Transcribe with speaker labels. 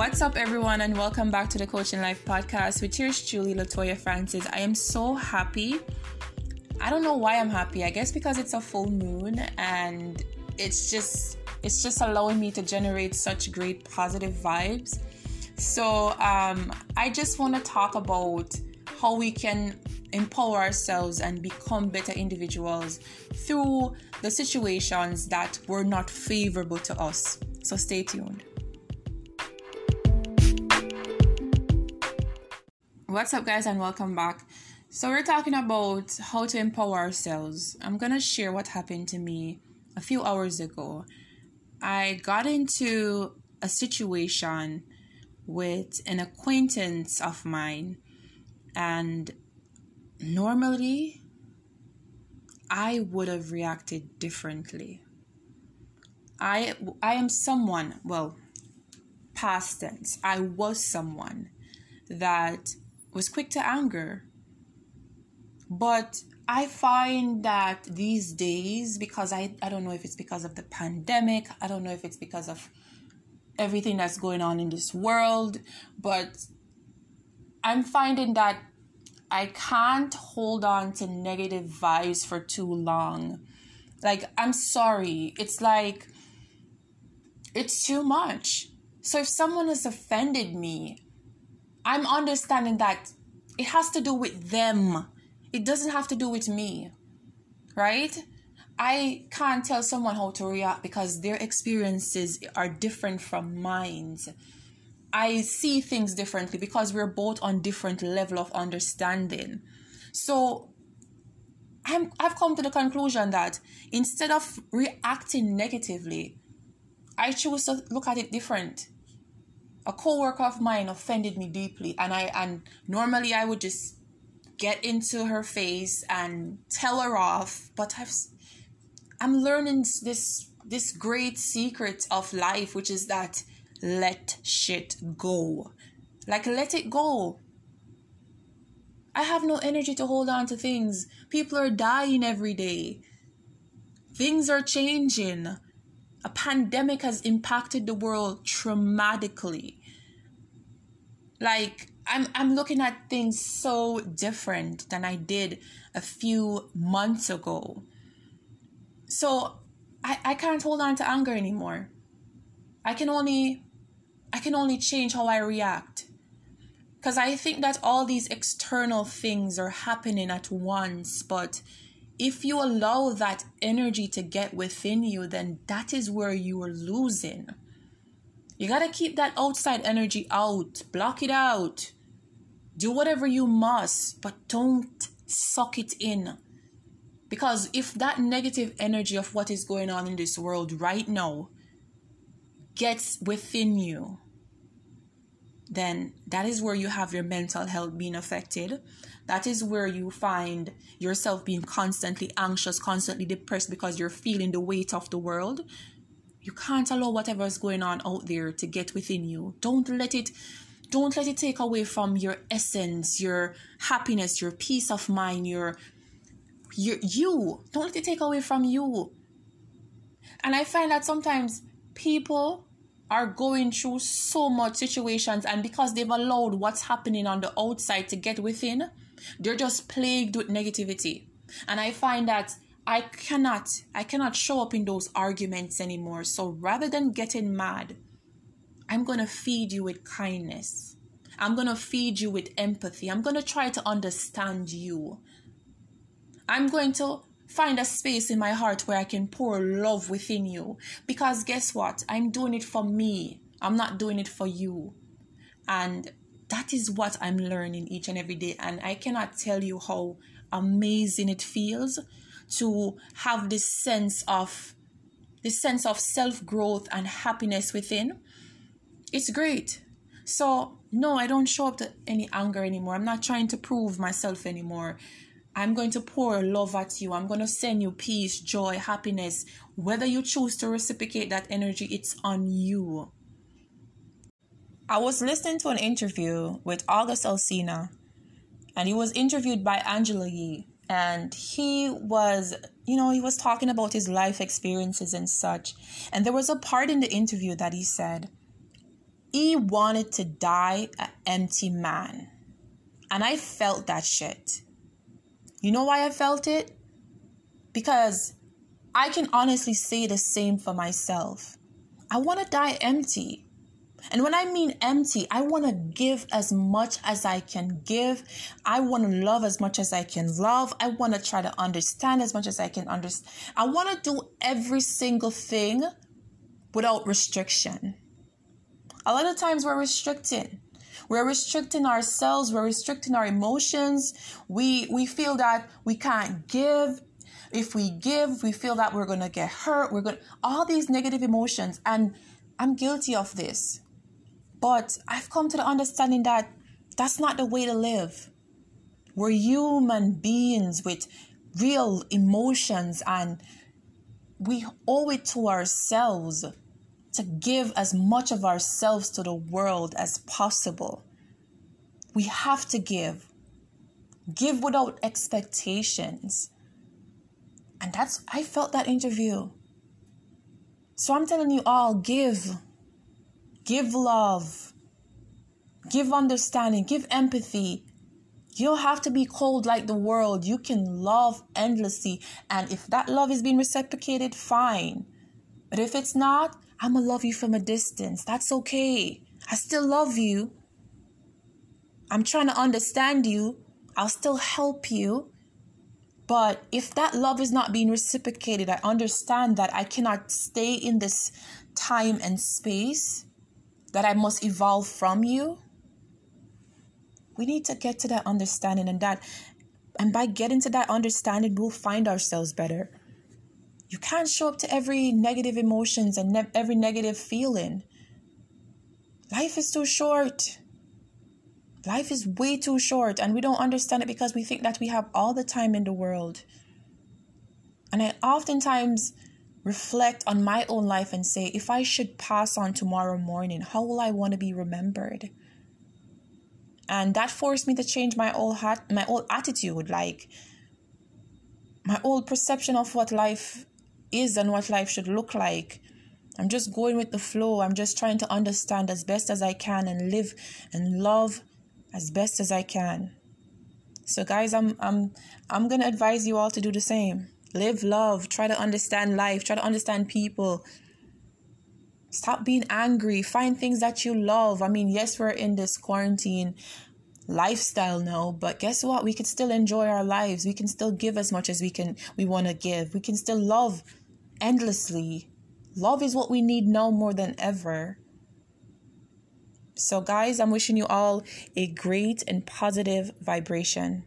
Speaker 1: What's up, everyone, and welcome back to the Coaching Life podcast with yours, Julie Latoya Francis. I am so happy. I don't know why I'm happy. I guess because it's a full moon and it's just it's just allowing me to generate such great positive vibes. So um, I just want to talk about how we can empower ourselves and become better individuals through the situations that were not favorable to us. So stay tuned. What's up, guys, and welcome back. So, we're talking about how to empower ourselves. I'm gonna share what happened to me a few hours ago. I got into a situation with an acquaintance of mine, and normally I would have reacted differently. I I am someone, well, past tense. I was someone that was quick to anger. But I find that these days because I I don't know if it's because of the pandemic, I don't know if it's because of everything that's going on in this world, but I'm finding that I can't hold on to negative vibes for too long. Like, I'm sorry. It's like, it's too much. So if someone has offended me, I'm understanding that it has to do with them. It doesn't have to do with me. Right? I can't tell someone how to react because their experiences are different from mine. I see things differently because we're both on different level of understanding. So I'm I've come to the conclusion that instead of reacting negatively, I choose to look at it different. A co-worker of mine offended me deeply and I and normally I would just get into her face and tell her off, but I've I'm learning this this great secret of life which is that let shit go. Like, let it go. I have no energy to hold on to things. People are dying every day. Things are changing. A pandemic has impacted the world traumatically. Like, I'm, I'm looking at things so different than I did a few months ago. So, I, I can't hold on to anger anymore. I can only I can only change how I react. Because I think that all these external things are happening at once, but if you allow that energy to get within you, then that is where you are losing. You got to keep that outside energy out, block it out. Do whatever you must, but don't suck it in. Because if that negative energy of what is going on in this world right now gets within you, then that is where you have your mental health being affected. That is where you find yourself being constantly anxious, constantly depressed because you're feeling the weight of the world. You can't allow whatever is going on out there to get within you. Don't let it don't let it take away from your essence, your happiness, your peace of mind, your your you. Don't let it take away from you. And I find that sometimes people are going through so much situations and because they've allowed what's happening on the outside to get within they're just plagued with negativity. And i find that i cannot i cannot show up in those arguments anymore. So rather than getting mad i'm going to feed you with kindness. I'm going to feed you with empathy. I'm going to try to understand you. I'm going to find a space in my heart where I can pour love within you. Because guess what? I'm doing it for me, I'm not doing it for you. And that is what I'm learning each and every day. And I cannot tell you how amazing it feels to have this sense of this sense of self-growth and happiness within it's great so no i don't show up to any anger anymore i'm not trying to prove myself anymore I'm going to pour love at you. I'm going to send you peace, joy, happiness. Whether you choose to reciprocate that energy, it's on you. I was listening to an interview with August Alsina, and he was interviewed by Angela Yee. And he was, you know, he was talking about his life experiences and such. And there was a part in the interview that he said, he wanted to die an empty man. And I felt that shit. You know why I felt it? Because I can honestly say the same for myself. I want to die empty. And when I mean empty, I want to give as much as I can give. I want to love as much as I can love. I want to try to understand as much as I can understand. I want to do every single thing without restriction. A lot of times we're restricting. We're restricting ourselves, we're restricting our emotions. We we feel that we can't give. If we give, we feel that we're going to get hurt. We're going all these negative emotions and I'm guilty of this. But I've come to the understanding that that's not the way to live. We're human beings with real emotions and we owe it to ourselves to give as much of ourselves to the world as possible. We have to give. Give without expectations. And that's, I felt that interview. So I'm telling you all give. Give love. Give understanding. Give empathy. You don't have to be cold like the world. You can love endlessly. And if that love is being reciprocated, fine. But if it's not, I'm going to love you from a distance. That's okay. I still love you. I'm trying to understand you. I'll still help you. But if that love is not being reciprocated, I understand that I cannot stay in this time and space, that I must evolve from you. We need to get to that understanding and that and by getting to that understanding, we'll find ourselves better. You can't show up to every negative emotions and ne- every negative feeling. Life is too short. Life is way too short, and we don't understand it because we think that we have all the time in the world. And I oftentimes reflect on my own life and say, if I should pass on tomorrow morning, how will I want to be remembered? And that forced me to change my old hat, my old attitude, like my old perception of what life is and what life should look like. I'm just going with the flow. I'm just trying to understand as best as I can and live and love as best as I can. So guys, I'm I'm I'm going to advise you all to do the same. Live love, try to understand life, try to understand people. Stop being angry. Find things that you love. I mean, yes, we're in this quarantine lifestyle now but guess what we can still enjoy our lives we can still give as much as we can we want to give we can still love endlessly. Love is what we need now more than ever. So, guys, I'm wishing you all a great and positive vibration.